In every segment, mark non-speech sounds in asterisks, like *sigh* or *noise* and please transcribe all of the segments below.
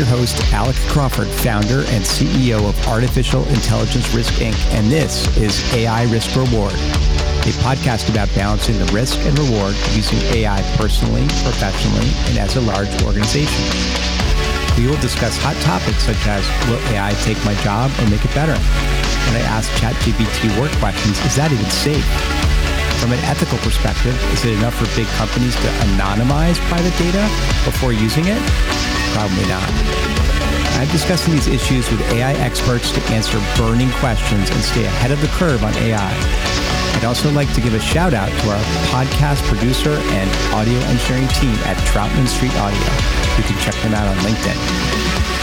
your host, Alec Crawford, founder and CEO of Artificial Intelligence Risk Inc., and this is AI Risk Reward, a podcast about balancing the risk and reward using AI personally, professionally, and as a large organization. We will discuss hot topics such as will AI take my job or make it better? When I ask ChatGPT work questions, is that even safe? From an ethical perspective, is it enough for big companies to anonymize private data before using it? Probably not. I'm discussing these issues with AI experts to answer burning questions and stay ahead of the curve on AI. I'd also like to give a shout out to our podcast producer and audio engineering team at Troutman Street Audio. You can check them out on LinkedIn.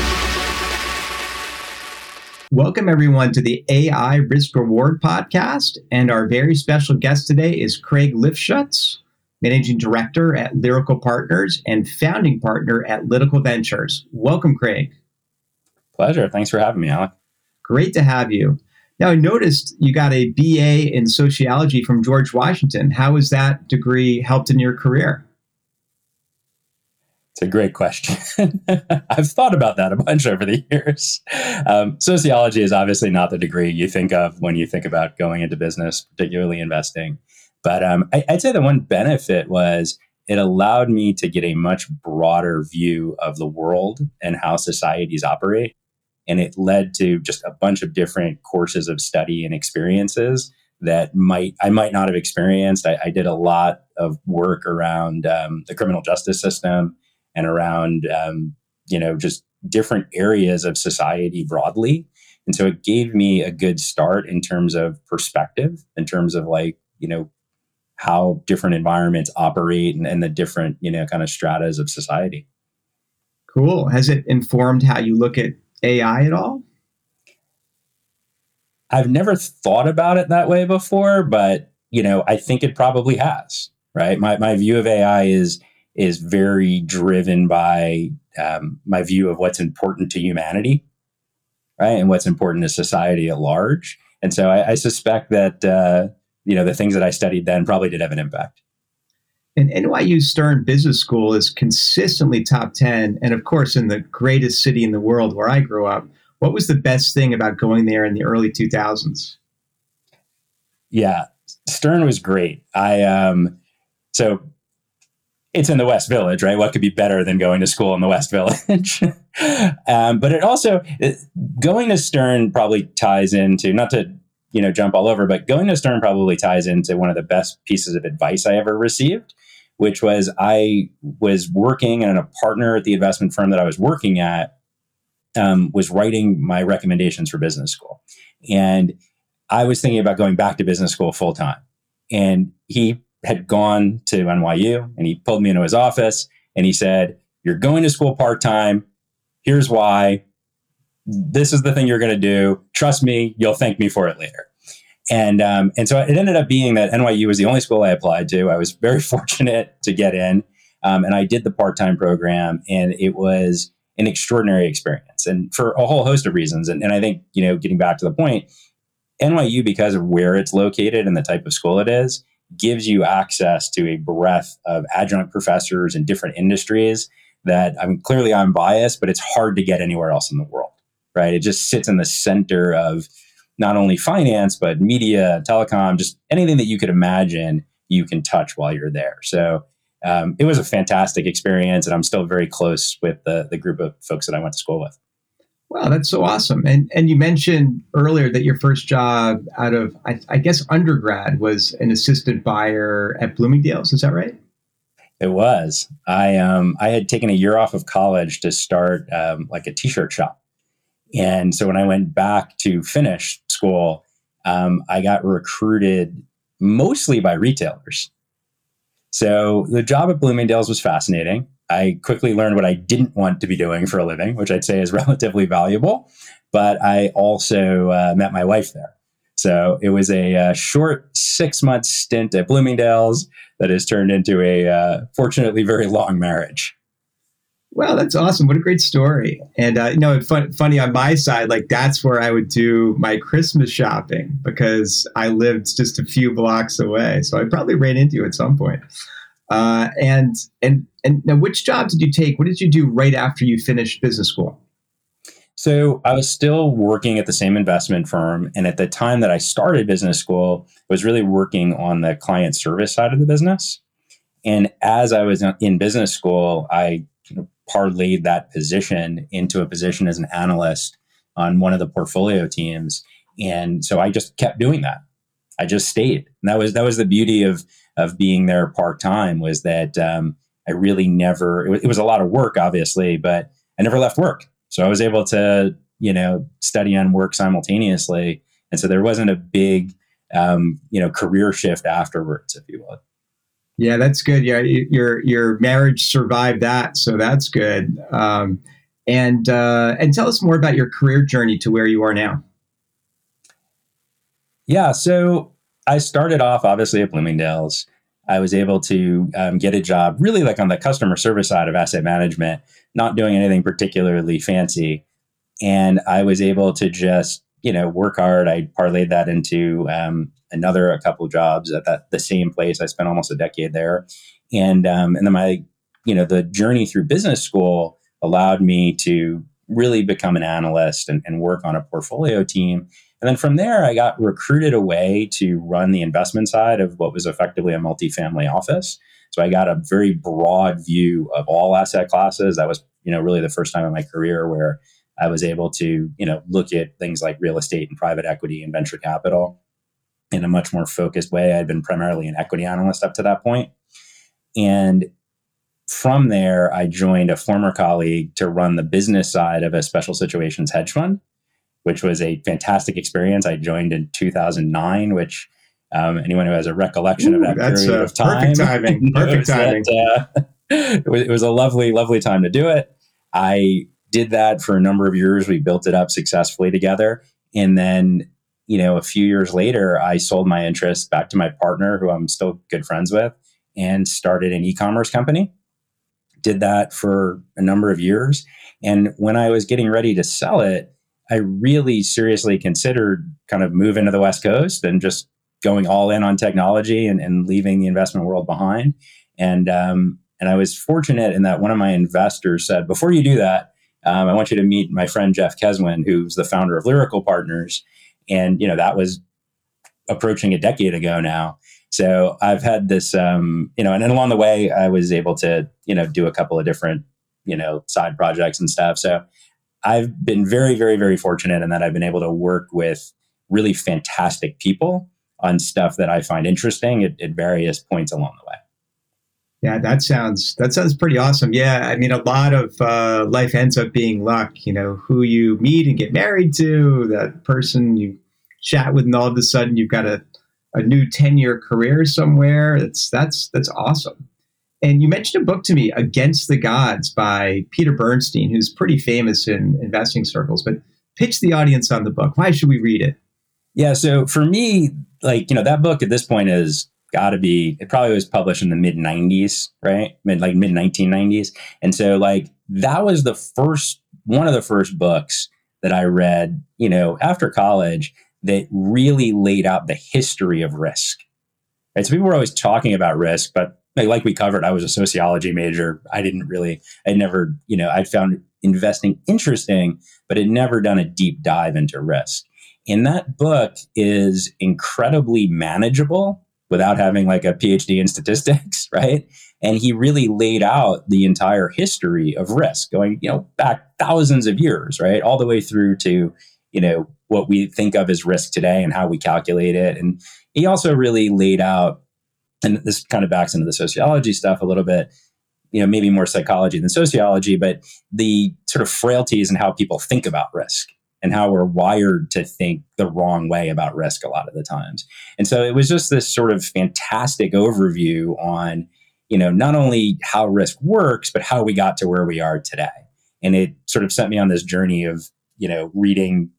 Welcome, everyone, to the AI Risk Reward podcast. And our very special guest today is Craig Lifschutz, Managing Director at Lyrical Partners and Founding Partner at Lytical Ventures. Welcome, Craig. Pleasure. Thanks for having me, Alec. Great to have you. Now, I noticed you got a BA in sociology from George Washington. How has that degree helped in your career? It's a great question. *laughs* I've thought about that a bunch over the years. Um, sociology is obviously not the degree you think of when you think about going into business, particularly investing. But um, I, I'd say the one benefit was it allowed me to get a much broader view of the world and how societies operate. And it led to just a bunch of different courses of study and experiences that might I might not have experienced. I, I did a lot of work around um, the criminal justice system and around um, you know just different areas of society broadly. And so it gave me a good start in terms of perspective in terms of like you know how different environments operate and, and the different you know kind of stratas of society. Cool. Has it informed how you look at ai at all? I've never thought about it that way before but you know i think it probably has right? My, my view of ai is is very driven by um, my view of what's important to humanity, right, and what's important to society at large. And so I, I suspect that uh, you know the things that I studied then probably did have an impact. And NYU Stern Business School is consistently top 10. And of course, in the greatest city in the world where I grew up, what was the best thing about going there in the early 2000s? Yeah, Stern was great. I, um, so it's in the West Village, right? What could be better than going to school in the West Village? *laughs* um, but it also it, going to Stern probably ties into not to you know jump all over, but going to Stern probably ties into one of the best pieces of advice I ever received, which was I was working and a partner at the investment firm that I was working at um, was writing my recommendations for business school, and I was thinking about going back to business school full time, and he had gone to NYU and he pulled me into his office and he said, You're going to school part time. Here's why. This is the thing you're going to do. Trust me, you'll thank me for it later. And um, and so it ended up being that NYU was the only school I applied to. I was very *laughs* fortunate to get in, um, and I did the part time program, and it was an extraordinary experience, and for a whole host of reasons. And, and I think you know, getting back to the point, NYU because of where it's located and the type of school it is, gives you access to a breadth of adjunct professors in different industries that I mean clearly I'm biased, but it's hard to get anywhere else in the world. Right. It just sits in the center of not only finance, but media, telecom, just anything that you could imagine you can touch while you're there. So um, it was a fantastic experience, and I'm still very close with the, the group of folks that I went to school with. Wow, that's so awesome. And and you mentioned earlier that your first job out of I, I, guess undergrad was an assistant buyer at Bloomingdale's. Is that right? It was. I um I had taken a year off of college to start um, like a t-shirt shop, and so when I went back to finish school, um, I got recruited mostly by retailers. So the job at Bloomingdale's was fascinating. I quickly learned what I didn't want to be doing for a living, which I'd say is *laughs* relatively valuable. But I also uh, met my wife there. So it was a uh, short six month stint at Bloomingdale's that has turned into a uh, fortunately very long marriage. Well, that's awesome. What a great story. And, uh, you know, fun, funny on my side, like that's where I would do my Christmas shopping because I lived just a few blocks away. So I probably ran into you at some point. Uh, and and and now, which job did you take? What did you do right after you finished business school? So I was still working at the same investment firm, and at the time that I started business school, I was really working on the client service side of the business. And as I was in business school, I parlayed that position into a position as an analyst on one of the portfolio teams. And so I just kept doing that. I just stayed. And that was that was the beauty of of being there part time was that um, I really never. It was, it was a lot of work, obviously, but I never left work. So I was able to you know study and work simultaneously, and so there wasn't a big um, you know career shift afterwards, if you will. Yeah, that's good. Yeah, your your marriage survived that, so that's good. Um, and uh, and tell us more about your career journey to where you are now. Yeah, so I started off obviously at Bloomingdale's. I was able to um, get a job really like on the customer service side of asset management, not doing anything particularly fancy, and I was able to just you know work hard. I parlayed that into um, another a couple jobs at that the same place. I spent almost a decade there, and um, and then my you know the journey through business school allowed me to really become an analyst and, and work on a portfolio team. And then from there, I got recruited away to run the investment side of what was effectively a multifamily office. So I got a very broad view of all asset classes. That was, you know, really the first time in my career where I was able to, you know, look at things like real estate and private equity and venture capital in a much more focused way. I'd been primarily an equity analyst up to that point. And from there, I joined a former colleague to run the business side of a special situations hedge fund, which was a fantastic experience. I joined in 2009, which um, anyone who has a recollection Ooh, of that period uh, of time, *laughs* perfect timing, perfect timing. That, uh, *laughs* it, was, it was a lovely, lovely time to do it. I did that for a number of years. We built it up successfully together, and then you know, a few years later, I sold my interest back to my partner, who I'm still good friends with, and started an e commerce company. Did that for a number of years. And when I was getting ready to sell it, I really seriously considered kind of moving to the West Coast and just going all in on technology and, and leaving the investment world behind. And um, and I was fortunate in that one of my investors said, before you do that, um, I want you to meet my friend Jeff Keswin, who's the founder of Lyrical Partners and you know that was approaching a decade ago now. So I've had this, um, you know, and along the way, I was able to, you know, do a couple of different, you know, side projects and stuff. So I've been very, very, very fortunate in that I've been able to work with really fantastic people on stuff that I find interesting at, at various points along the way. Yeah, that sounds that sounds pretty awesome. Yeah, I mean, a lot of uh, life ends up being luck. You know, who you meet and get married to, that person you chat with, and all of a sudden you've got a, a new ten year career somewhere. That's that's that's awesome. And you mentioned a book to me, Against the Gods, by Peter Bernstein, who's pretty famous in investing circles. But pitch the audience on the book. Why should we read it? Yeah, so for me, like you know, that book at this point is got to be it probably was published in the mid 90s right? Mid like mid 1990s and so like that was the first one of the first books that i read you know after college that really laid out the history of risk. Right? So people were always talking about risk but like, like we covered i was a sociology major. I didn't really i never you know i found investing interesting but had never done a deep dive into risk. And that book is incredibly manageable without having like a PhD in statistics, *laughs* right? And he really laid out the entire history of risk going, you know, back thousands of years, right? All the way through to, you know, what we think of as risk today and how we calculate it. And he also really laid out, and this kind of backs into the sociology stuff a little bit, you know, maybe more psychology than sociology, but the sort of frailties and how people think about risk and how we're wired to think the wrong way about risk a lot of the times. And so it was just this sort of fantastic overview on, you know, not only how risk works, but how we got to where we are today. And it sort of sent me on this journey of, you know, reading,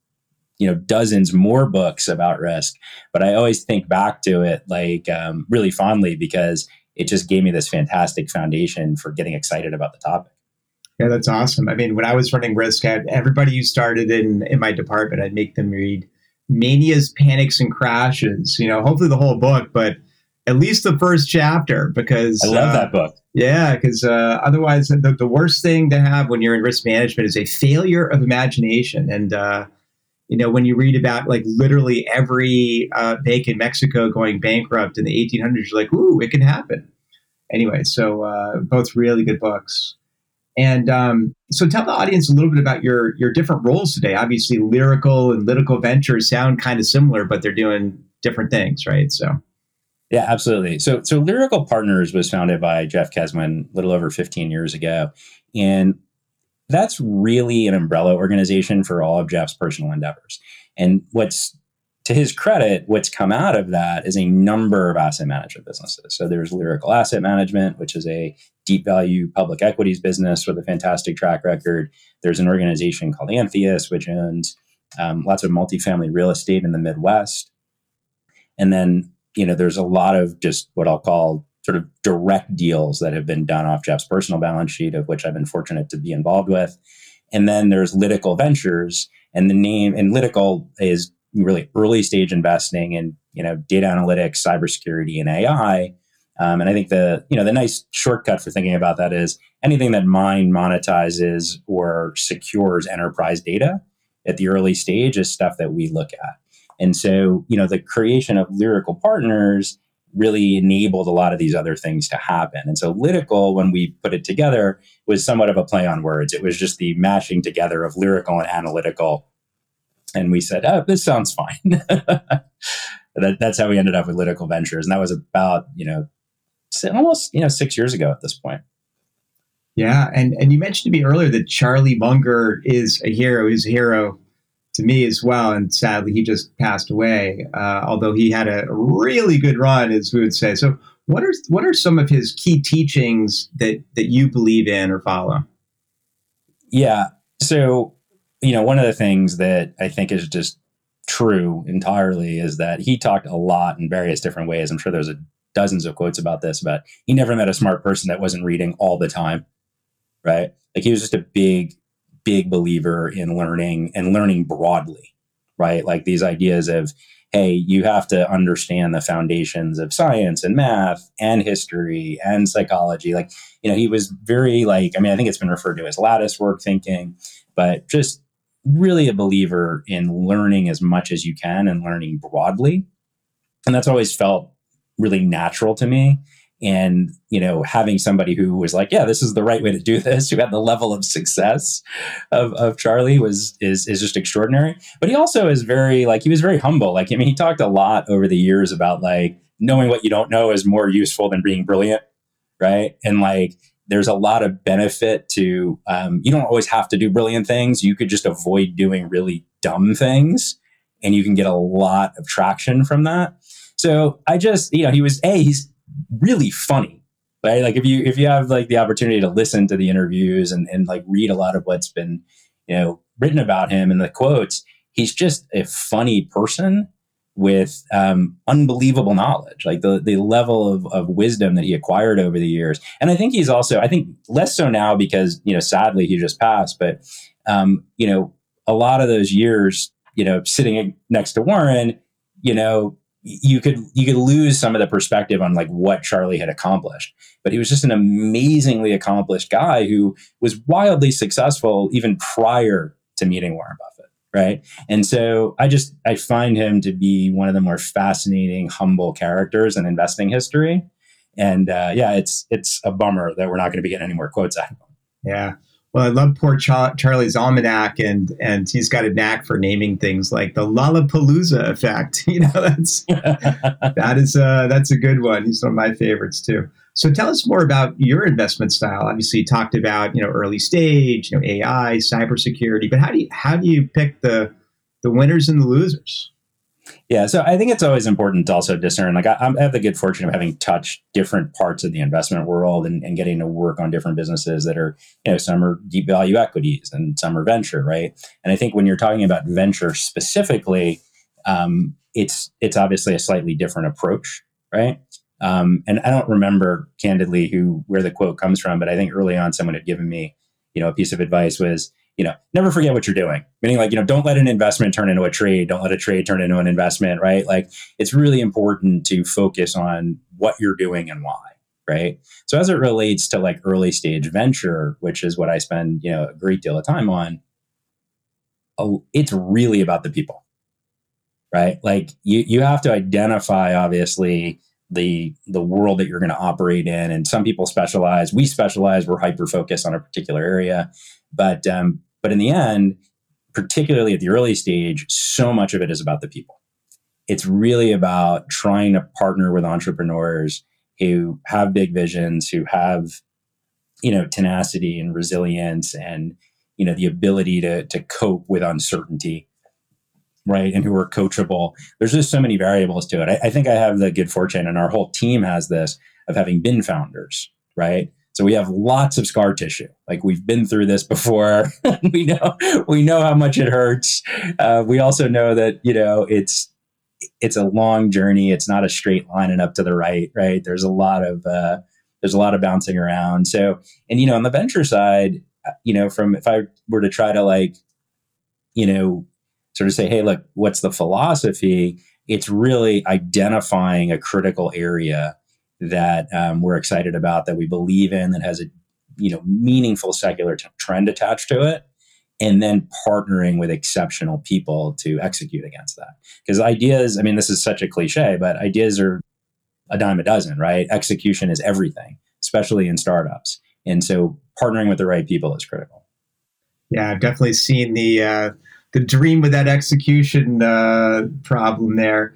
you know, dozens more books about risk. But I always think back to it like um, really fondly because it just gave me this fantastic foundation for getting excited about the topic. Yeah, that's awesome. I mean, when I was running risk, I everybody who started in in my department, I'd make them read Manias, Panics, and Crashes. You know, hopefully the whole book, but at least the first chapter because I love uh, that book. Yeah, because uh, otherwise, the, the worst thing to have when you're in risk management is a failure of imagination. And uh, you know, when you read about like literally every uh, bank in Mexico going bankrupt in the 1800s, you're like, "Ooh, it can happen." Anyway, so uh, both really good books. And um, so, tell the audience a little bit about your your different roles today. Obviously, lyrical and Lytical Ventures sound kind of similar, but they're doing different things, right? So. Yeah, absolutely. So, so Lyrical Partners was founded by Jeff Keswin a little over 15 years ago, and that's really an umbrella organization for all of Jeff's personal endeavors. And what's to his credit, what's come out of that is a number of asset management businesses. So there's Lyrical Asset Management, which is a deep value public equities business with a fantastic track record. There's an organization called Antheus, which owns um, lots of multifamily real estate in the Midwest. And then, you know, there's a lot of just what I'll call sort of direct deals that have been done off Jeff's personal balance sheet, of which I've been fortunate to be involved with. And then there's Lytical Ventures, and the name and Lytical is really early stage investing in you know data analytics, cybersecurity, and AI. Um, and I think the you know the nice shortcut for thinking about that is anything that mine monetizes or secures enterprise data at the early stage is stuff that we look at. And so, you know, the creation of Lyrical Partners really enabled a lot of these other things to happen. And so Lytical, when we put it together, was somewhat of a play on words. It was just the mashing together of lyrical and analytical. And we said, oh, this sounds fine. *laughs* that, that's how we ended up with Lytical Ventures. And that was about, you know, almost, you know, six years ago at this point. Yeah. And, and you mentioned to me earlier that Charlie Munger is a hero. He's a hero to me as well. And sadly, he just passed away. Uh, although he had a really good run, as we would say. So, what are what are some of his key teachings that that you believe in or follow? Yeah. So, you know, one of the things that I think is just true entirely is that he talked a lot in various different ways. I'm sure there's a dozens of quotes about this, but he never met a smart person that wasn't reading all the time. Right. Like he was just a big big believer in learning and learning broadly, right? Like these ideas of, hey, you have to understand the foundations of science and math and history and psychology. Like, you know, he was very like, I mean, I think it's been referred to as lattice work thinking, but just really a believer in learning as much as you can and learning broadly. And that's always felt really natural to me. And you know having somebody who was like yeah this is the right way to do this who had the level of success of, of charlie was is is just extraordinary. But he also is very like he was very humble. Like i mean he talked a lot over the years about like knowing what you don't know is more useful than being brilliant right? And like there's a lot of benefit to um, you don't always have to do brilliant things. You could just avoid doing really dumb things and you can get a lot of traction from that. So i just you know he was a he's really funny right? Like if you if you have like the opportunity to listen to the interviews and, and like read a lot of what's been you know written about him and the quotes he's just a funny person with um, unbelievable knowledge like the, the level of, of wisdom that he acquired over the years and i think he's also i think less so now because you know sadly he just passed but um, you know a lot of those years you know sitting next to warren you know you could you could lose some of the perspective on like what Charlie had accomplished. But he was just an amazingly accomplished guy who was wildly successful even prior to meeting Warren Buffett, right? And so I just I find him to be one of the more fascinating, humble characters in investing history. And uh, yeah, it's it's a bummer that we're not going to be getting any more quotes out of him. Yeah, well, I love poor Char- Charlie's almanac, and and he's got a knack for naming things like the Lollapalooza effect. *laughs* You know, that's *laughs* that is uh, that's a good one. He's one of my favorites too. So tell us more about your investment style. Obviously, you talked about you know early stage, you know AI, cybersecurity, but how do you how do you pick the the winners and the losers? Yeah, so I think it's always important to also discern. Like, I, I, have the good fortune of having touched different parts of the investment world and, and, getting to work on different businesses that are, you know, some are deep value equities and some are venture, right? And I think when you're talking about venture specifically, um, it's it's obviously a slightly different approach, right? Um, and I don't remember candidly who where the quote comes from, but I think early on someone had given me, you know, a piece of advice was you know, never forget what you're doing. Meaning, like, you know, don't let an investment turn into a trade. Don't let a trade turn into an investment, right? Like, it's really important to focus on what you're doing and why, right? So, as it relates to like early stage venture, which is what I spend, you know, a great deal of time on, it's really about the people, right? Like, you you have to identify, obviously, the the world that you're going to operate in. And some people specialize we specialize we're hyper focused on a particular area. But um, but in the end, particularly at the early stage, so much of it is about the people. It's really about trying to partner with entrepreneurs who have big visions, who have, you know, tenacity and resilience and, you know, the ability to, to cope with uncertainty, right? And who are coachable. There's just so many variables to it. I, I think I have the good fortune, and our whole team has this, of having been founders, right? So we have lots of scar tissue. Like we've been through this before. *laughs* we know we know how much it hurts. Uh, we also know that you know it's it's a long journey. It's not a straight line and up to the right. Right. There's a lot of uh, there's a lot of bouncing around. So and you know on the venture side, uh, you know from if I were to try to like you know sort of say, hey, look, what's the philosophy? It's really identifying a critical area that um, we're excited about, that we believe in, that has a you know meaningful secular t- trend attached to it, and then partnering with exceptional people to execute against that. Because ideas, I mean, this is such a cliche, but ideas are a dime a dozen, right? Execution is everything, especially in startups, and so partnering with the right people is critical. Yeah, I've definitely seen the uh, the dream with that execution uh, problem there,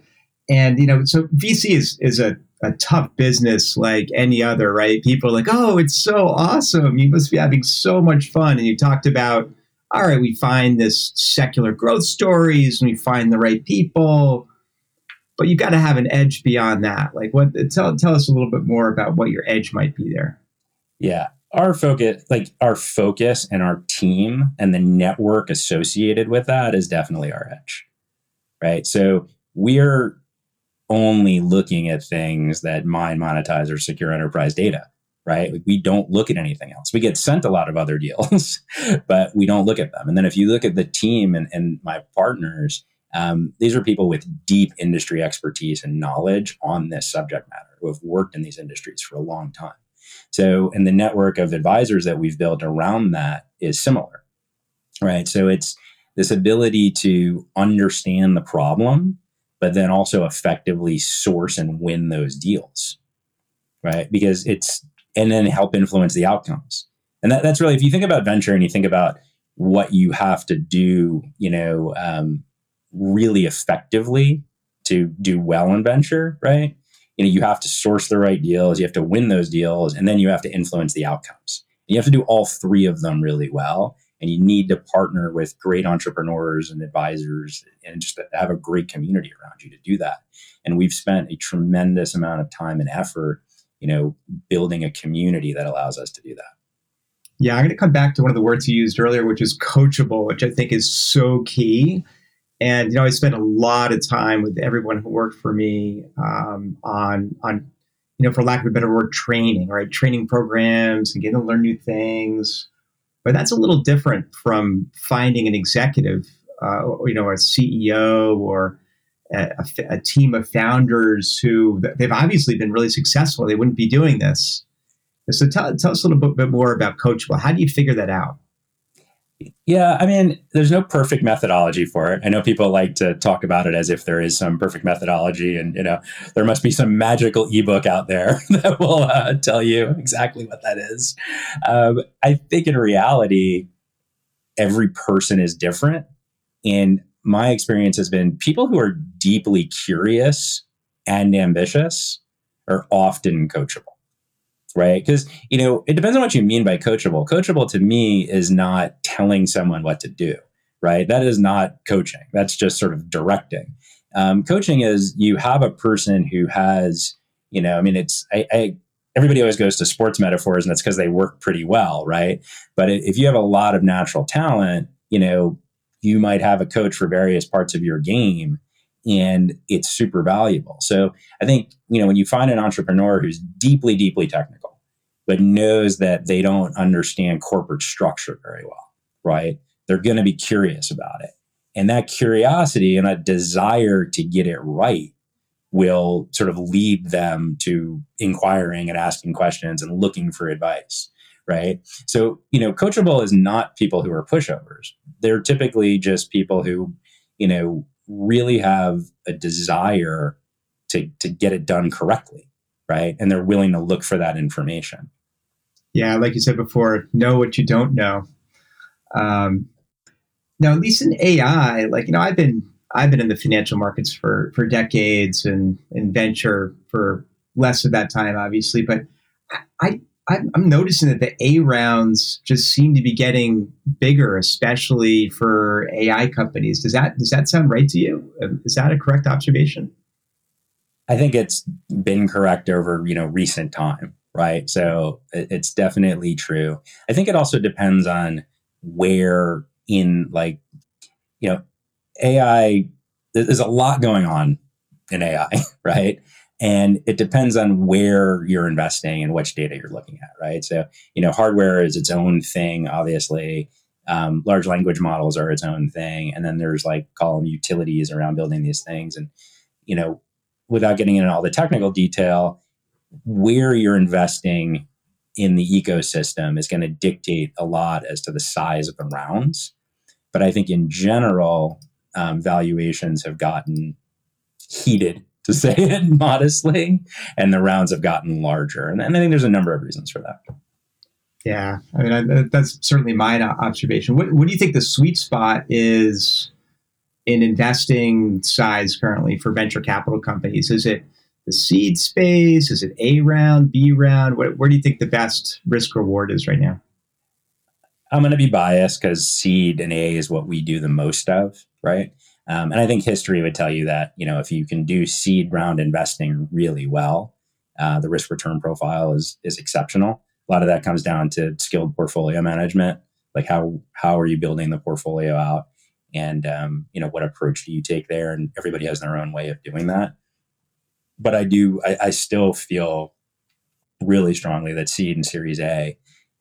and you know, so VC is is a a tough business like any other, right? People are like, oh, it's so awesome. You must be having so much fun. And you talked about, all right, we find this secular growth stories and we find the right people, but you've got to have an edge beyond that. Like, what? Tell tell us a little bit more about what your edge might be there. Yeah, our focus, like our focus and our team and the network associated with that, is definitely our edge, right? So we're only looking at things that mine, monetize, or secure enterprise data, right? Like we don't look at anything else. We get sent a lot of other deals, *laughs* but we don't look at them. And then if you look at the team and, and my partners, um, these are people with deep industry expertise and knowledge on this subject matter who have worked in these industries for a long time. So, and the network of advisors that we've built around that is similar, right? So it's this ability to understand the problem but then also effectively source and win those deals, right? Because it's, and then help influence the outcomes. And that, that's really, if you think about venture and you think about what you have to do, you know, um, really effectively to do well in venture, right? You know, you have to source the right deals, you have to win those deals, and then you have to influence the outcomes. And you have to do all three of them really well and you need to partner with great entrepreneurs and advisors and just have a great community around you to do that. And we've spent a tremendous amount of time and effort you know building a community that allows us to do that. Yeah i'm going to come back to one of the words you used earlier which is coachable which i think is so key and you know i spent a lot of time with everyone who worked for me um, on on you know for lack of a better word training right training programs and getting to learn new things but that's a little different from finding an executive, uh, you know, a CEO or a, a, team of founders who they've obviously been really successful. They wouldn't be doing this. So tell, tell us a little bit more about Coachable. How do you figure that out? Yeah, I mean, there's no perfect methodology for it. I know people like to talk about it as if there is some perfect methodology, and you know, there must be some magical ebook out there *laughs* that will uh, tell you exactly what that is. Um, I think in reality, every person is different, and my experience has been people who are deeply curious and ambitious are often coachable right? Because, you know, it depends on what you mean by coachable. Coachable to me is not telling someone what to do, right? That is not coaching. That's just sort of directing. Um, coaching is you have a person who has, you know, I mean, it's, I, I everybody always goes to sports metaphors and that's because they work pretty well, right? But if you have a lot of natural talent, you know, you might have a coach for various parts of your game and it's super valuable. So I think, you know, when you find an entrepreneur who's deeply, deeply technical, but knows that they don't understand corporate structure very well, right? they're going to be curious about it. And that curiosity and that desire to get it right will sort of lead them to inquiring and asking questions and looking for advice right? So you know coachable is not people who are pushovers. They're typically just people who you know really have a desire to to get it done correctly right? And they're willing to look for that information. Yeah like you said before know what you don't know um, now at least in ai like you know i've been I've been in the financial markets for for decades and in venture for less of that time, obviously. But I, I I'm noticing that the A rounds just seem to be getting bigger, especially for AI companies. Does that does that sound right to you? Is that a correct observation? I think it's been correct over you know recent time, right? So it's definitely true. I think it also depends on where in like you know AI, there's a lot going on in AI, *laughs* right? And it depends on where you're investing and which data you're looking at, right? So, you know, hardware is its own thing, obviously. Um, large language models are its own thing. And then there's like call them utilities around building these things. And, you know, without getting into all the technical detail, where you're investing in the ecosystem is going to dictate a lot as to the size of the rounds. But I think in general, um, valuations have gotten heated, to *laughs* say it modestly, and the rounds have gotten larger. And, and I think there's a number of reasons for that. Yeah, I mean I, that's certainly my observation. What, what do you think the sweet spot is in investing size currently for venture capital companies? Is it the seed space? Is it A round, B round? What, where do you think the best risk reward is right now? I'm going to be biased because seed and A is what we do the most of, right? Um, and I think history would tell you that you know if you can do seed round investing really well, uh, the risk return profile is is exceptional. A lot of that comes down to skilled portfolio management, like how how are you building the portfolio out, and um, you know what approach do you take there, and everybody has their own way of doing that. But I do, I, I still feel really strongly that seed and Series A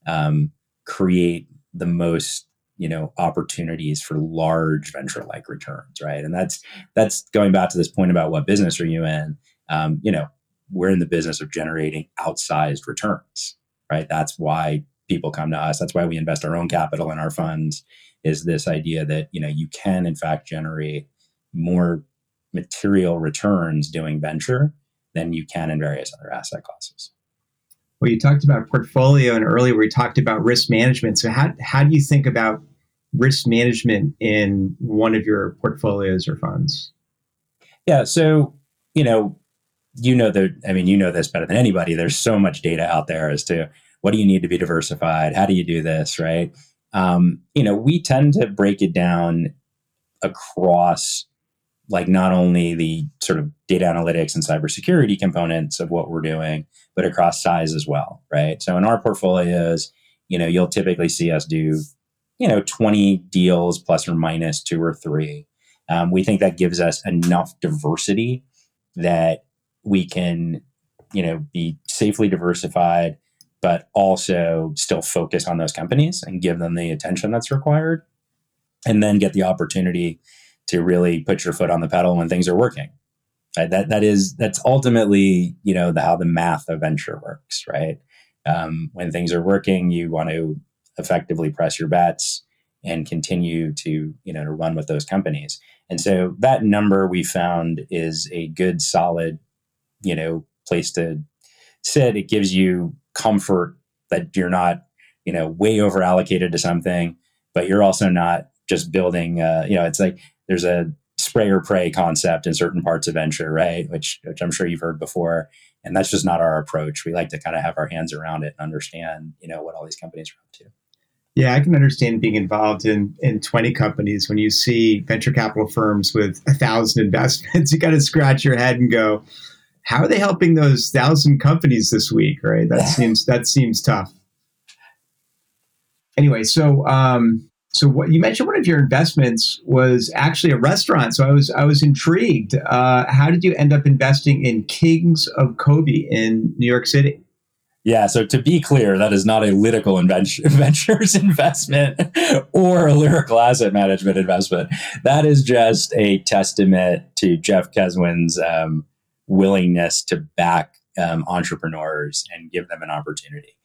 um, create the most you know opportunities for large venture like returns right? And that's that's going back to this point about what business are you in um, you know we're in the business of generating outsized returns right? That's why people come to us. That's why we invest our own capital in our funds is this idea that you know you can in fact generate more material returns doing venture than you can in various other asset classes well, you talked about portfolio, and earlier we talked about risk management. So, how, how do you think about risk management in one of your portfolios or funds? Yeah. So, you know, you know that, I mean, you know this better than anybody. There's so much data out there as to what do you need to be diversified? How do you do this? Right. Um, you know, we tend to break it down across like not only the sort of data analytics and cybersecurity components of what we're doing, but across size as well, right? So in our portfolios, you know, you'll typically see us do, you know, 20 deals plus or minus two or three. Um, we think that gives us enough diversity that we can, you know, be safely diversified, but also still focus on those companies and give them the attention that's required, and then get the opportunity to really put your foot on the pedal when things are working. Right? That that is that's ultimately you know the, how the math of venture works, right? Um, when things are working, you want to effectively press your bets and continue to you know to run with those companies. And so that number we found is a good, solid, you know, place to sit. It gives you comfort that you're not you know way over allocated to something, but you're also not just building. Uh, you know, it's like there's a spray or pray concept in certain parts of venture, right? Which, which I'm sure you've heard before. And that's just not our approach. We like to kind of have our hands around it and understand, you know, what all these companies are up to. Yeah, I can understand being involved in in 20 companies. When you see venture capital firms with a thousand *laughs* investments, you got to scratch your head and go, how are they helping those thousand companies this week? Right? That seems that seems tough. Anyway, so um, so what you mentioned one of your investments was actually a restaurant. So I was I was intrigued. Uh, how did you end up investing in Kings of Kobe in New York City? Yeah. So to be clear, that is not a Lytical *laughs* ventures investment or a lyrical asset management investment. That is just a testament to Jeff Keswin's um, willingness to back um, entrepreneurs and give them an opportunity.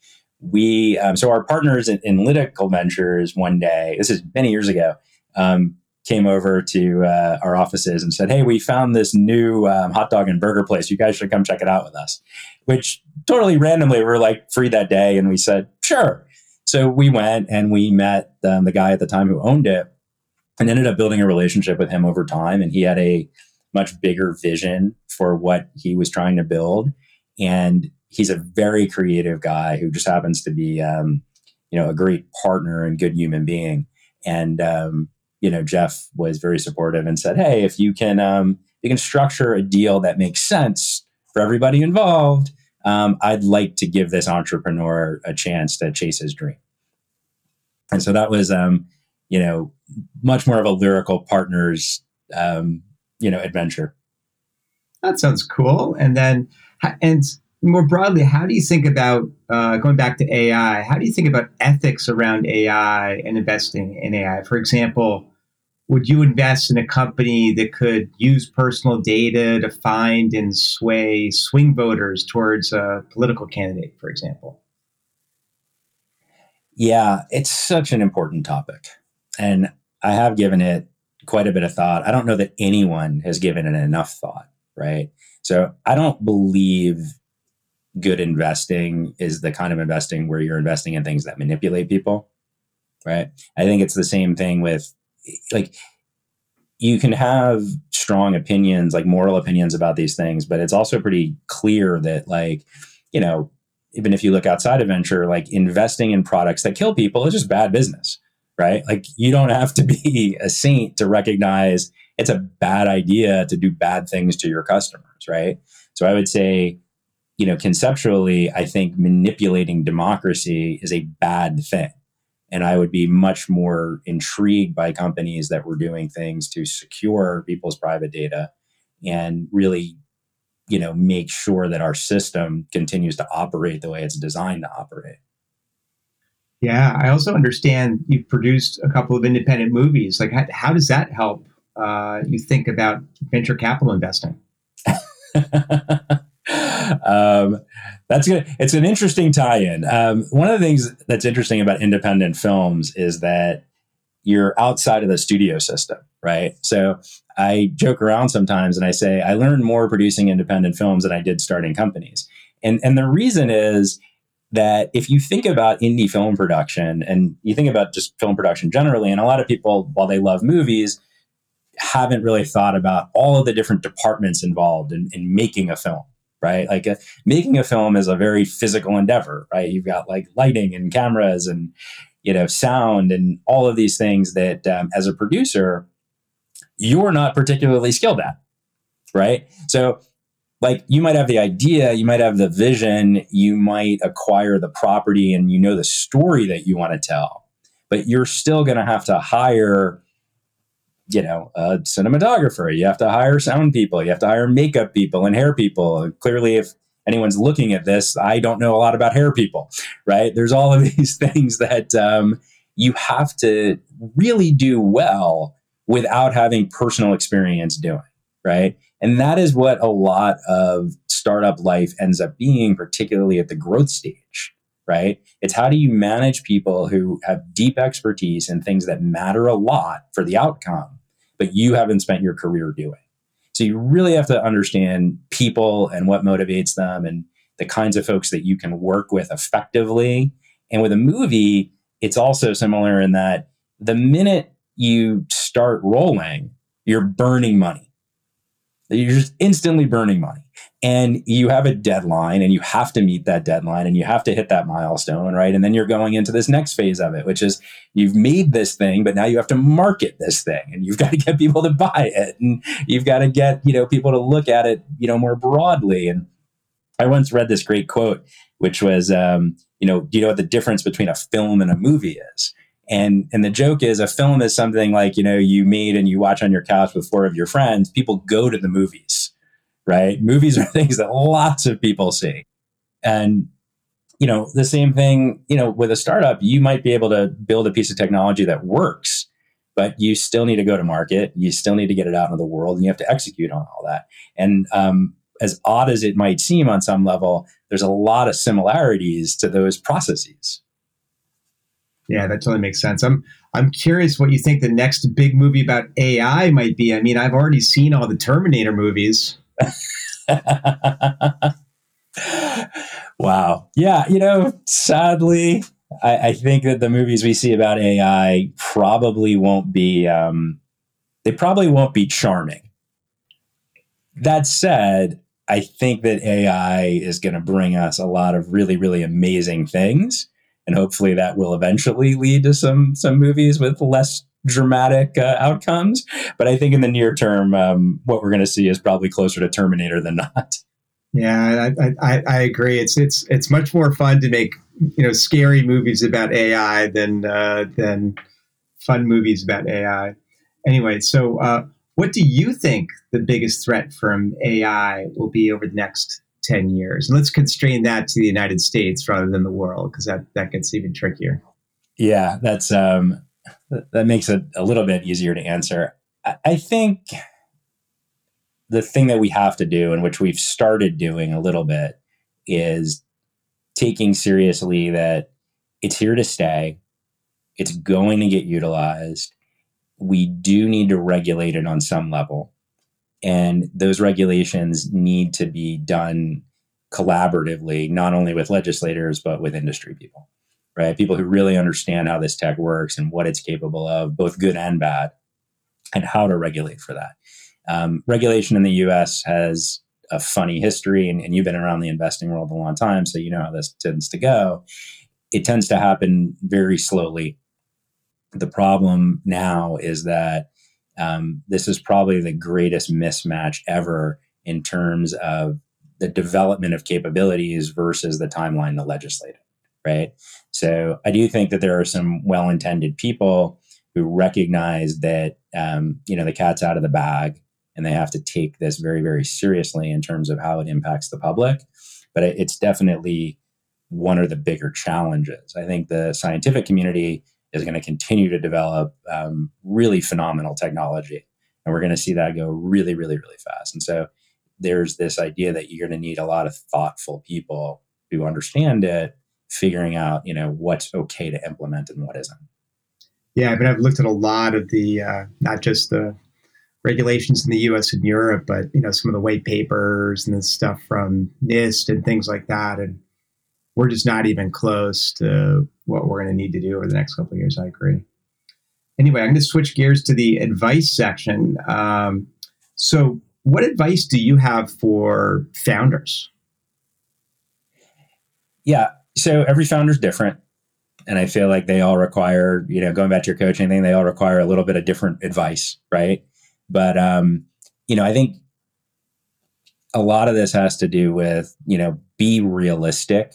We um, so our partners in, in Lytical Ventures one day. This is many years ago. Um, came over to uh, our offices and said, "Hey, we found this new um, hot dog and burger place. You guys should come check it out with us." Which totally randomly we were like free that day, and we said, "Sure." So we went and we met um, the guy at the time who owned it, and ended up building a relationship with him over time. And he had a much bigger vision for what he was trying to build, and he's a very creative guy who just happens to be, um, you know, a great partner and good human being. And um, you know, Jeff was very supportive and said, "Hey, if you can, um, you can structure a deal that makes sense for everybody involved, um, I'd like to give this entrepreneur a chance to chase his dream." And so that was, um, you know, much more of a lyrical partners, um, you know, adventure. That sounds cool. And then, and more broadly, how do you think about uh, going back to AI? How do you think about ethics around AI and investing in AI? For example, would you invest in a company that could use personal data to find and sway swing voters towards a political candidate, for example? Yeah, it's such an important topic. And I have given it quite a bit of thought. I don't know that anyone has given it enough thought, right? So I don't believe good investing is the kind of investing where you're investing in things that manipulate people, right? I think it's the same thing with like you can have strong opinions, like moral opinions about these things, but it's also pretty clear that like, you know, even if you look outside of venture, like investing in products that kill people is just bad business, right? Like you don't have to be a saint to recognize it's a bad idea to do bad things to your customers, right? So I would say, you know, conceptually, I think manipulating democracy is a bad thing. And I would be much more intrigued by companies that were doing things to secure people's private data and really, you know, make sure that our system continues to operate the way it's designed to operate. Yeah, I also understand you've produced a couple of independent movies. Like, how, how does that help uh, you think about venture capital investing? *laughs* um, that's good. It's an interesting tie-in. Um, one of the things that's interesting about independent films is that you're outside of the studio system, right? So I joke around sometimes and I say I learned more producing independent films than I did starting companies, and and the reason is that if you think about indie film production and you think about just film production generally, and a lot of people, while they love movies, haven't really thought about all of the different departments involved in, in making a film right? Like uh, making a film is a very physical endeavor, right? You've got like lighting and cameras and you know sound and all of these things that um, as a producer you're not particularly skilled at, right? So like you might have the idea, you might have the vision, you might acquire the property and you know the story that you want to tell, but you're still going to have to hire you know, a cinematographer. You have to hire sound people. You have to hire makeup people and hair people. Clearly, if anyone's looking at this, I don't know a lot about hair people, right? There's all of *laughs* these things that um, you have to really do well without having personal experience doing, right? And that is what a lot of startup life ends up being, particularly at the growth stage, right? It's how do you manage people who have deep expertise in things that matter a lot for the outcome but you haven't spent your career doing. So you really have to understand people and what motivates them and the kinds of folks that you can work with effectively. And with a movie, it's also similar in that the minute you start rolling, you're burning money. You're just instantly burning money and you have a deadline and you have to meet that deadline and you have to hit that milestone right? And then you're going into this next phase of it which is you've made this thing but now you have to market this thing and you've *laughs* got to get people to buy it and you've got to get you know people to look at it you know more broadly. And i once read this great quote which was um, you know do you know what the difference between a film and a movie is? And and the joke is a film is something like you know you made and you watch on your couch with four of your friends people go to the movies right? Movies are *laughs* things that lots of people see. And you know, the same thing, you know, with a startup, you might be able to build a piece of technology that works, but you still need to go to market. You still need to get it out into the world and you have to execute on all that. And um, as odd as it might seem on some level, there's a lot of similarities to those processes. Yeah, that totally makes sense. I'm I'm curious what you think the next big movie about AI might be. I mean, I've already seen all the Terminator movies. *laughs* wow. Yeah, you know, sadly, I, I, think that the movies we see about AI probably won't be um, they probably won't be charming. That said, I think that AI is going to bring us a lot of really, really amazing things, and hopefully that will eventually lead to some some movies with less dramatic uh, outcomes. But I think in the near term, um, what we're going to see is probably closer to Terminator than not. Yeah, I, I, I, agree. It's it's it's much more fun to make you know scary movies about AI than uh, than fun movies about AI. Anyway, so uh, what do you think the biggest threat from AI will be over the next ten years? And let's constrain that to the United States rather than the world, because that that gets even trickier. Yeah, that's um, that makes it a little bit easier to answer. I, think the thing that we have to do, and which we've started doing a little bit, is taking seriously that it's here to stay. It's going to get utilized. We do need to regulate it on some level. And those regulations need to be done collaboratively, not only with legislators, but with industry people, right? People who really understand how this tech works and what it's capable of, both good and bad, and how to regulate for that. Um, regulation in the US has a funny history, and, and you've been around the investing world a long time, so you know how this tends to go. It tends to happen very slowly. The problem now is that um, this is probably the greatest mismatch ever in terms of the development of capabilities versus the timeline to legislate it, right? So I do think that there are some well-intended people who recognize that um, you know the cat's out of the bag and they have to take this very very seriously in terms of how it impacts the public. But it's definitely one of the bigger challenges. I think the scientific community is going to continue to develop um, really phenomenal technology and we're going to see that go really really really fast. And so there's this idea that you're going to need a lot of thoughtful people who understand it figuring out you know what's okay to implement and what isn't yeah i mean i've looked at a lot of the uh, not just the regulations in the U.S. and Europe, but you know some of the white papers and the stuff from NIST and things like that, and we're just not even close to what we're going to need to do over the next couple of years. I agree. Anyway, I'm going to switch gears to the advice section. Um, so, what advice do you have for founders? Yeah, so every founder is different and I feel like they all require, you know, going back to your coaching thing, they all require a little bit of different advice, right? But um, you know, I think a lot of this has to do with you know be realistic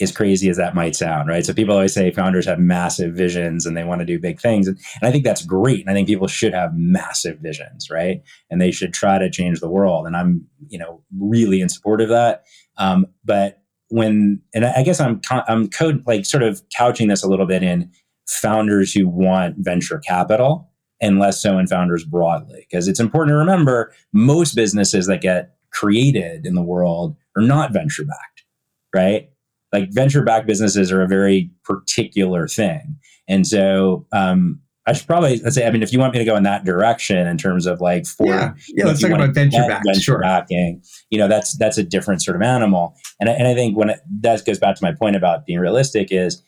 as crazy as that might sound, right? So people always say founders have massive visions and they want to do big things. And, and, I think that's great. And I think people should have massive visions, right? And they should try to change the world. And I'm, you know, really in support of that. Um, but when, and I guess I'm, I'm code, like sort of couching this a little bit in founders who want venture capital and less so in founders broadly. Because it's important to remember most businesses that get created in the world are not venture backed, right? Like venture backed businesses are a very particular thing. And so, um, I should probably let's say, I mean, if you want me to go in that direction in terms of like for yeah, yeah let's talk about venture back, venture sure. backing, you know, that's that's a different sort of animal. And I, and I think when it, that goes back to my point about being realistic is,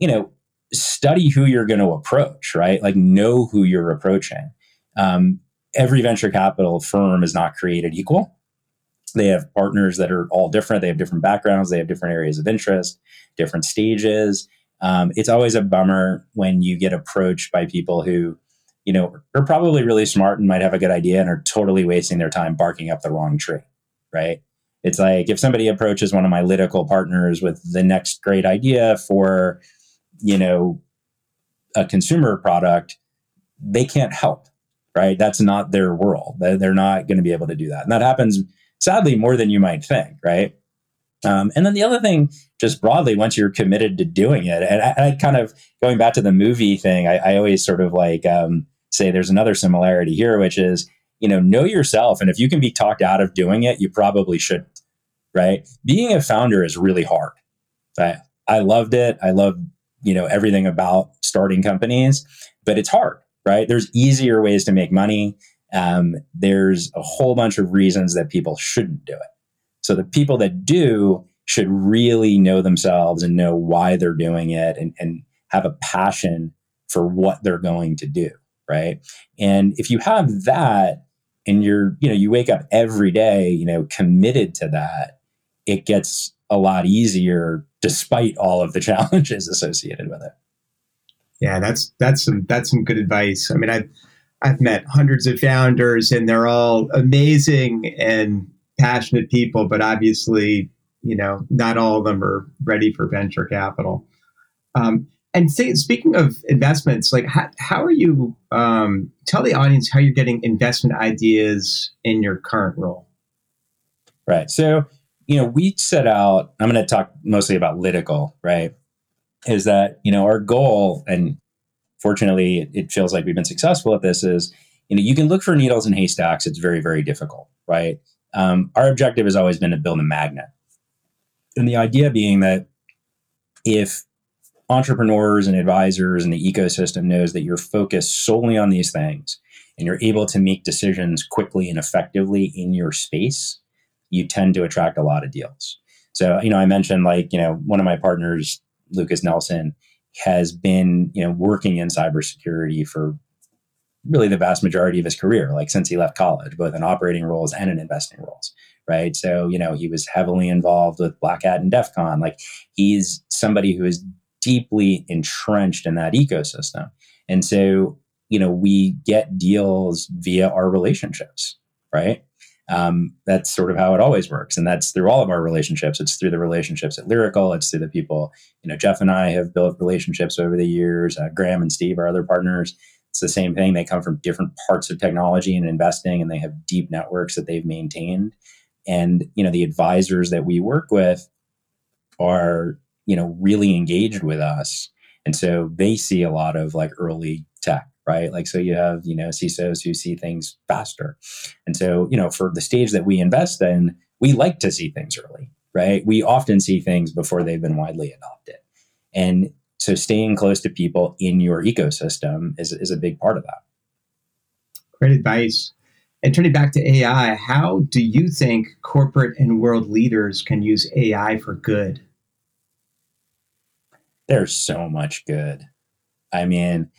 you know, study who you're going to approach, right? Like know who you're approaching. Um, every venture capital firm is not created equal. They have partners that are all different. They have different backgrounds. They have different areas of interest, different stages. Um, it's always a bummer when you get approached by people who, you know, are probably really smart and might have a good idea and are totally wasting their time barking up the wrong tree, right? It's like if somebody approaches one of my Lytical partners with the next great idea for you know, a consumer product, they can't help, right? That's not their world. They're not going to be able to do that. And that happens sadly more than you might think, right? Um, and then the other thing, just broadly, once you're committed to doing it, and I, I kind of going back to the movie thing, I, I always sort of like um, say there's another similarity here, which is you know know yourself, and if you can be talked out of doing it, you probably shouldn't. Right? Being a founder is really hard. I I loved it. I love you know everything about starting companies, but it's hard. Right? There's easier ways to make money. Um, there's a whole bunch of reasons that people shouldn't do it. So the people that do should really know themselves and know why they're doing it and, and have a passion for what they're going to do. Right. And if you have that and you're, you know, you wake up every day, you know, committed to that, it gets a lot easier despite all of the *laughs* challenges associated with it. Yeah, that's that's some that's some good advice. I mean, I've I've met hundreds of founders and they're all amazing and passionate people, but obviously, you know, not all of them are ready for venture capital. Um, and say, speaking of investments, like how, how are you? Um, tell the audience how you're getting investment ideas in your current role. Right. So, you know, we set out. I'm going to talk mostly about Lytical, right? Is that you know our goal, and fortunately, it feels like we've been successful at this. Is you know you can look for needles in haystacks. It's very very difficult, right? Um, our objective has always been to build a magnet. And the idea being that if entrepreneurs and advisors and the ecosystem knows that you're focused solely on these things and you're able to make decisions quickly and effectively in your space, you tend to attract a lot of deals. So, you know, I mentioned like, you know, one of my partners, Lucas Nelson, has been, you know, working in cybersecurity for really the vast majority of his career, like since he left college, both in operating roles and in investing roles. Right. So, you know, he was heavily involved with Black Hat and DEF CON. Like he's somebody who is deeply entrenched in that ecosystem. And so, you know, we get deals via our relationships, right? Um, that's sort of how it always works. And that's through all of our relationships. It's through the relationships at Lyrical. It's through the people, you know, Jeff and I have built relationships over the years. Uh, Graham and Steve, are other partners, it's the same thing. They come from different parts of technology and investing, and they have deep networks that they've maintained. And you know, the advisors that we work with are you know really engaged with us, and so they see a lot of like early tech, right? Like, so you have you know CISOs who see things faster, and so you know for the stage that we invest in, we like to see things early, right? We often see things before they've been widely adopted, and so staying close to people in your ecosystem is, is a big part of that. Great advice. And turning back to AI, how do you think corporate and world leaders can use AI for good? There's so much good. I mean,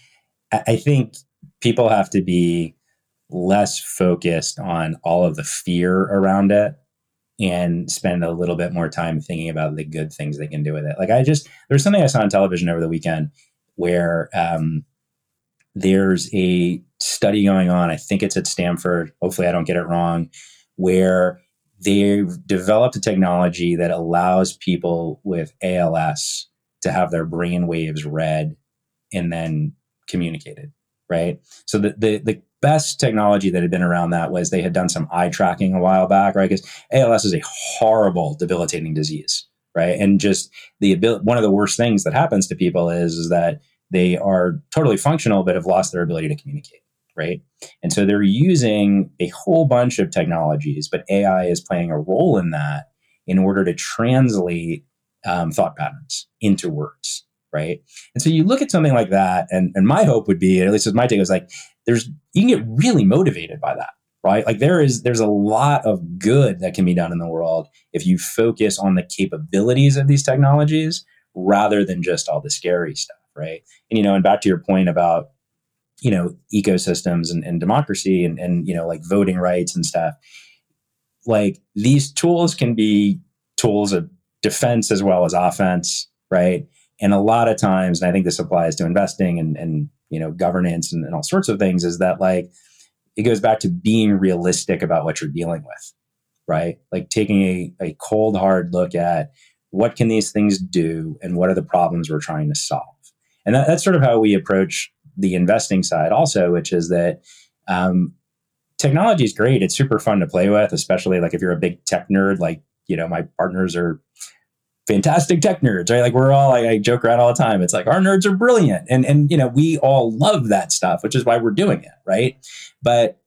I think people have to be less focused on all of the fear around it and spend a little bit more time thinking about the good things they can do with it. Like I just there's something I saw on television over the weekend where um, there's a study going on. I think it's at Stanford. Hopefully, I don't get it wrong. Where they've developed a technology that allows people with ALS to have their brain waves read and then communicated. Right. So the the, the best technology that had been around that was they had done some eye tracking a while back, right? Because ALS is a horrible, debilitating disease, right? And just the ability, one of the worst things that happens to people is, is that they are totally functional but have lost their ability to communicate, right? And so they're using a whole bunch of technologies, but AI is playing a role in that in order to translate um, thought patterns into words, right? And so you look at something like that, and, and my hope would be, at least as my take, is like there's you can get really motivated by that right like there is there's a lot of good that can be done in the world if you focus on the capabilities of these technologies rather than just all the scary stuff right? And you know and back to your point about you know ecosystems and, and democracy and, and you know like voting rights and stuff like these tools can be tools of defense as well as offense right? And a lot of times and i think this applies to investing and, and you know governance and, and all sorts of things is that like it goes back to being realistic about what you're dealing with right? Like taking a, a cold hard look at what can these things do and what are the problems we're trying to solve and that, that's sort of how we approach the investing side also which is that um, technology is great it's super fun to play with especially like if you're a big tech nerd like you know, my partners are fantastic tech nerds, right? Like we're all, I, I joke around all the time. It's like our nerds are brilliant. And, and, you know, we all love that stuff, which is why we're doing it. Right. But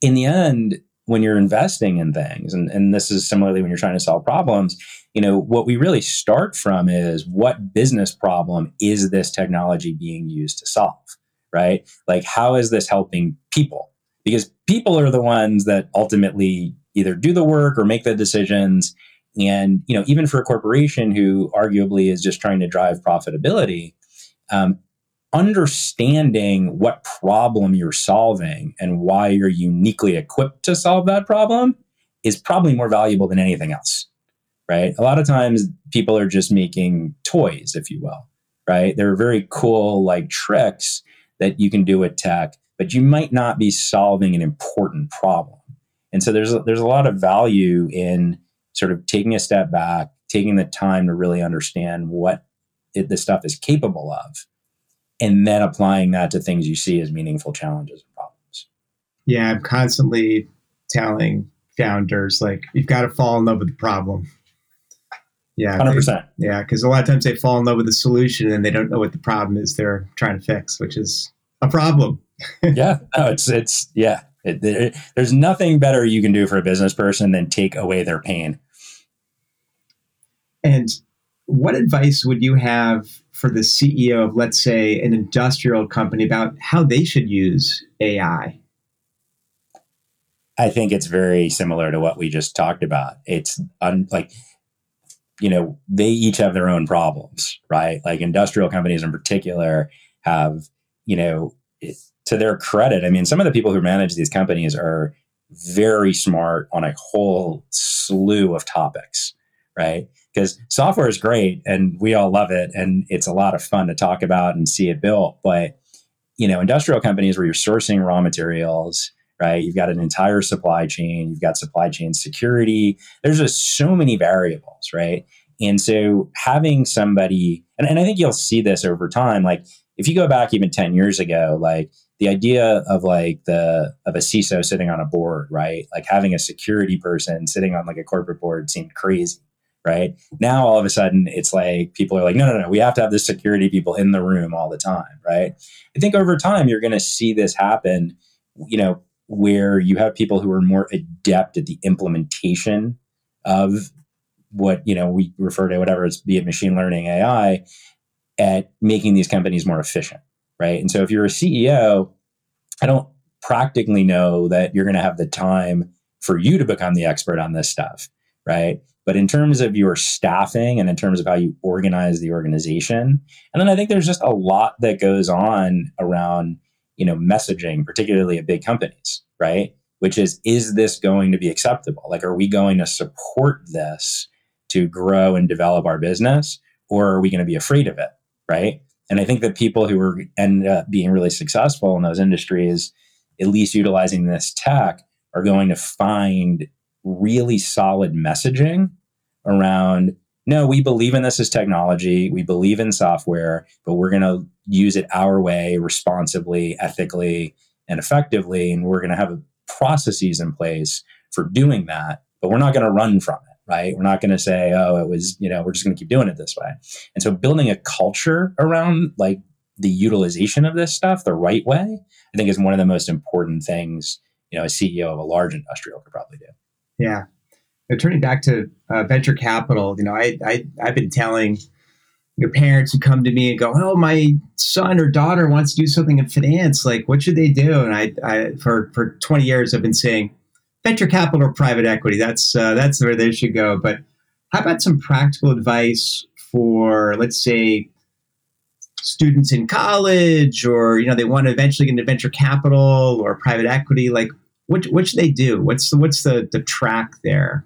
in the end, when you're investing in things, and, and this is similarly when you're trying to solve problems, you know, what we really start from is what business problem is this technology being used to solve? Right. Like, how is this helping people? Because people are the ones that ultimately either do the work or make the decisions and you know, even for a corporation who arguably is just trying to drive profitability, um, understanding what problem you're solving and why you're uniquely equipped to solve that problem is probably more valuable than anything else. Right? A lot of times people are just making toys, if you will. Right? There are very cool like tricks that you can do with tech, but you might not be solving an important problem. And so there's a, there's a lot of value in sort of taking a step back, taking the time to really understand what it, this stuff is capable of, and then applying that to things you see as meaningful challenges and problems. Yeah, I'm constantly telling founders like you've got to fall in love with the problem. Yeah, hundred percent. Yeah, because a lot of times they fall in love with the solution and they don't know what the problem is they're trying to fix, which is a problem. *laughs* yeah, no, it's it's yeah. It, it, there's nothing better you can do for a business person than take away their pain. And what advice would you have for the CEO of, let's say, an industrial company about how they should use AI? I think it's very similar to what we just talked about. It's un, like, you know, they each have their own problems, right? Like industrial companies in particular have, you know, to their credit, I mean, some of the people who manage these companies are very smart on a whole slew of topics, right? because software is great and we all love it and it's a lot of fun to talk about and see it built but you know industrial companies where you're sourcing raw materials right you've got an entire supply chain you've got supply chain security there's just so many variables right and so having somebody and, and i think you'll see this over time like if you go back even 10 years ago like the idea of like the of a CISO sitting on a board, right? Like having a security person sitting on like a corporate board seemed crazy right? Now all of a sudden it's like people are like, no, no, no, we have to have the security people in the room all the time, right? I think over time you're going to see this happen, you know, where you have people who are more adept at the implementation of what you know we refer to whatever it's be it machine learning AI at making these companies more efficient, right? And so if you're a CEO, I don't practically know that you're going to have the time for you to become the expert on this stuff, right? But in terms of your staffing and in terms of how you organize the organization, and then I think there's just a lot that goes on around, you know, messaging, particularly at big companies, right? Which is, is this going to be acceptable? Like, are we going to support this to grow and develop our business, or are we going to be afraid of it, right? And I think that people who are end up being really successful in those industries, at least utilizing this tech, are going to find really solid messaging around no, we believe in this as technology. We believe in software, but we're going to use it our way, responsibly, ethically, and effectively. And we're going to have processes in place for doing that, but we're not going to run from it, right? We're not going to say, oh, it was, you know, we're just going to keep doing it this way. And so building a culture around like the utilization of this stuff the right way, I think is one of the most important things, you know, a CEO of a large industrial could probably do. Yeah. Turning back to uh, venture capital, you know, I, I I've been telling your parents who come to me and go, "Oh, my son or daughter wants to do something in finance. Like, what should they do?" And I, I for for twenty years, I've been saying venture capital or private equity. That's uh, that's where they should go. But how about some practical advice for, let's say, students in college, or you know, they want to eventually get into venture capital or private equity? Like, what what should they do? What's the what's the the track there?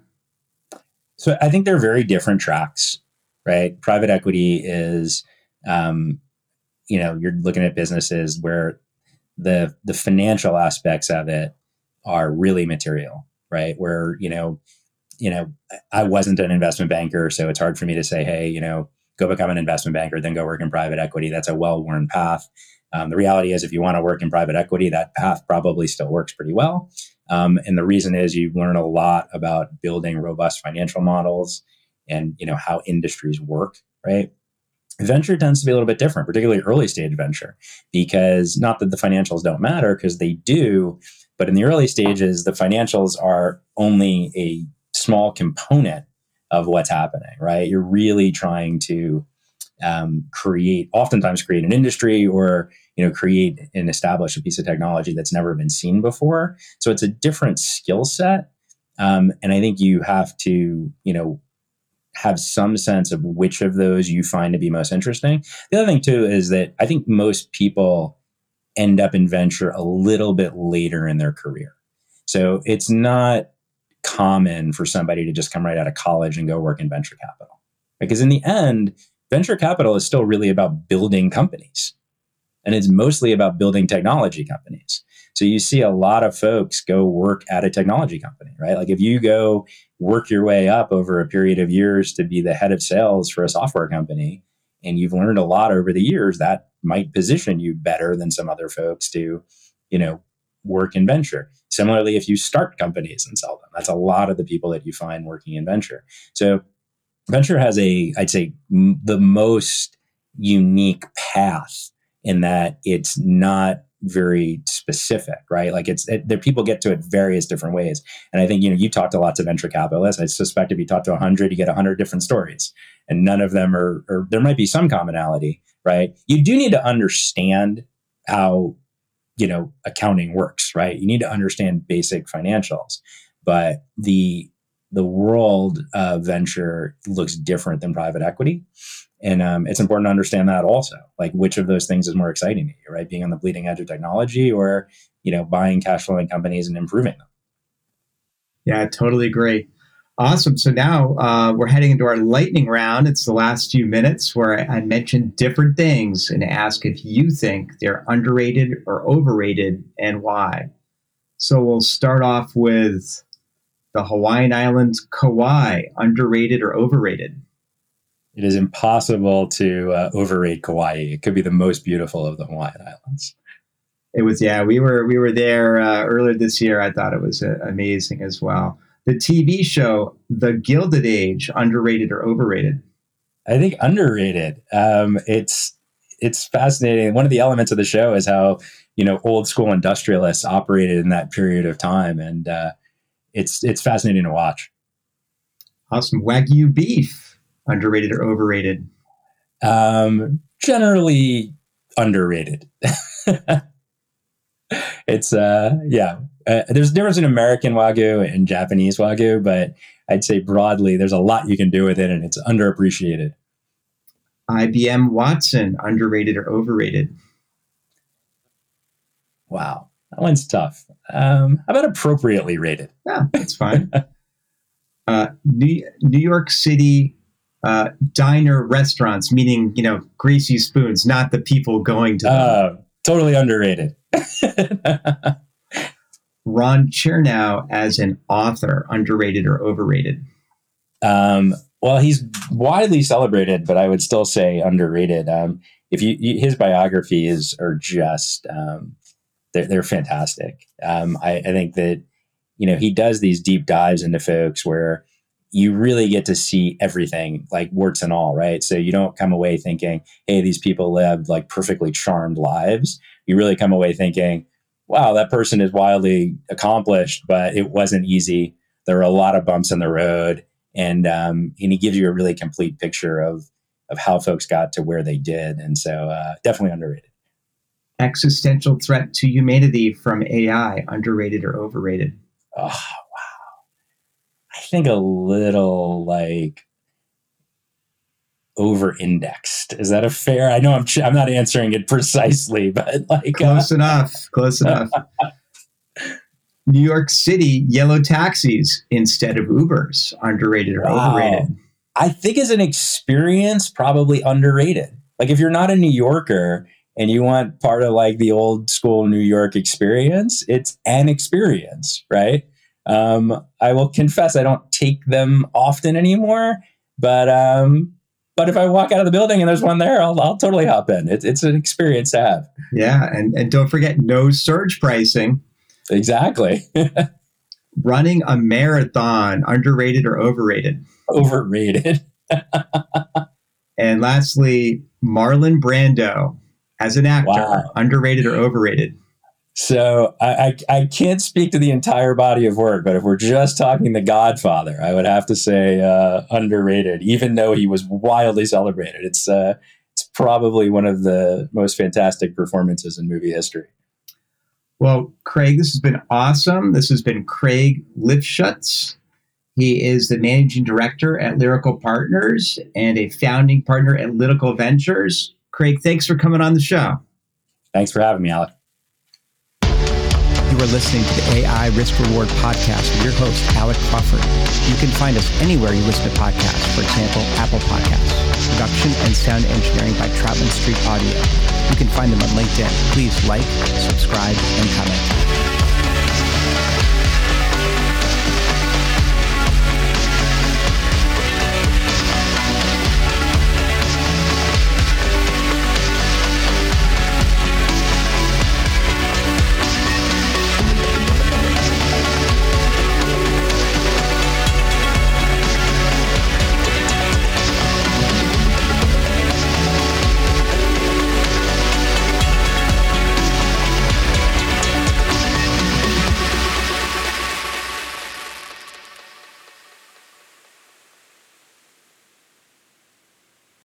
So I think they're very different tracks, right? Private equity is, um, you know, you're looking at businesses where the the financial aspects of it are really material, right? Where you know, you know, I wasn't an investment banker, so it's hard for me to say, hey, you know, go become an investment banker, then go work in private equity. That's a well worn path. Um, the reality is, if you want to work in private equity, that path probably still works pretty well. Um, and the reason is you learn a lot about building robust financial models and you know how industries work, right? Venture tends to be a little bit different, particularly early stage venture, because not that the financials don't matter, because they do, but in the early stages, the financials are only a small component of what's happening, right? You're really trying to um, create, oftentimes create an industry or you know create and establish a piece of technology that's never been seen before. So it's a different skill set, um, and I think you have to you know have some sense of which of those you find to be most interesting. The other thing too is that I think most people end up in venture a little bit later in their career. So it's not common for somebody to just come right out of college and go work in venture capital. Because in the end, venture capital is still really about building companies. And it's mostly about building technology companies. So you see a lot of folks go work at a technology company, right? Like if you go work your way up over a period of years to be the head of sales for a software company, and you've learned a lot over the years, that might position you better than some other folks to, you know, work in venture. Similarly, if you start companies and sell them, that's a lot of the people that you find working in venture. So venture has a, I'd say, m- the most unique path in that it's not very specific, right? Like it's it, people get to it various different ways. And I think you know you talked to lots of venture capitalists. I suspect if you talk to hundred, you get hundred different stories, and none of them are. Or there might be some commonality, right? You do need to understand how you know accounting works, right? You need to understand basic financials, but the the world of venture looks different than private equity and um, it's important to understand that also, like which of those things is more exciting to you, right? Being on the bleeding edge of technology or, you know, buying cash flowing companies and improving them. Yeah, totally agree. Awesome. So now uh, we're heading into our lightning round. It's the last few minutes where I, I mention different things and ask if you think they're underrated or overrated and why. So we'll start off with the Hawaiian Islands Kauai, underrated or overrated? It is impossible to uh, overrate Kauai. It could be the most beautiful of the Hawaiian Islands. It was, yeah. We were we were there uh, earlier this year. I thought it was uh, amazing as well. The TV show, The Gilded Age, underrated or overrated? I think underrated. Um, it's it's fascinating. One of the elements of the show is how you know old school industrialists operated in that period of time, and uh, it's it's fascinating to watch. Awesome wagyu beef underrated or overrated? Um, generally underrated. *laughs* it's uh, yeah. Uh, there's a difference in American wagyu and Japanese wagyu, but I'd say broadly, there's a lot you can do with it, and it's underappreciated. IBM Watson, underrated or overrated? Wow, that one's tough. Um, how about appropriately rated? Yeah, that's fine. *laughs* uh, New, New York City uh, diner restaurants, meaning you know greasy spoons, not the people going to them. Uh, totally underrated. *laughs* Ron Chernow as an author, underrated or overrated? Um, well, he's widely celebrated, but I would still say underrated. Um, if you, you, his biographies are just um, they're, they're fantastic. Um, I, I think that you know he does these deep dives into folks where you really get to see everything like warts and all, right? So you don't come away thinking, hey, these people lived like perfectly charmed lives. You really come away thinking, wow, that person is wildly accomplished, but it wasn't easy. There were a lot of bumps in the road. And um, and he gives you a really complete picture of of how folks got to where they did. And so uh, definitely underrated. Existential threat to humanity from AI, underrated or overrated? Oh, think a little like over indexed. Is that a fair? I know I'm ch- I'm not answering it precisely, *laughs* but like uh, close uh, enough, close *laughs* enough. New York City yellow taxis instead of Ubers, underrated or wow. overrated? I think as an experience, probably underrated. Like if you're not a New Yorker and you want part of like the old school New York experience, it's an experience, right? Um, I will confess I don't take them often anymore, but um, but if I walk out of the building and there's one there, I'll, I'll totally hop in. It, it's an experience to have. Yeah, and and don't forget no surge pricing. Exactly. *laughs* Running a marathon, underrated or overrated? Overrated. *laughs* and lastly, Marlon Brando as an actor, wow. underrated or overrated? So I, I, I can't speak to the entire body of work, but if we're just talking The Godfather, I would have to say uh, underrated, even though he was wildly celebrated. It's uh, it's probably one of the most fantastic performances in movie history. Well, Craig, this has been awesome. This has been Craig Lifschutz. He is the managing director at Lyrical Partners and a founding partner at Lytical Ventures. Craig, thanks for coming on the show. Thanks for having me, Alec. Are listening to the AI Risk Reward Podcast with your host, Alec Crawford. You can find us anywhere you listen to podcasts, for example, Apple Podcasts. Production and sound engineering by Troutman Street Audio. You can find them on LinkedIn. Please like, subscribe, and comment.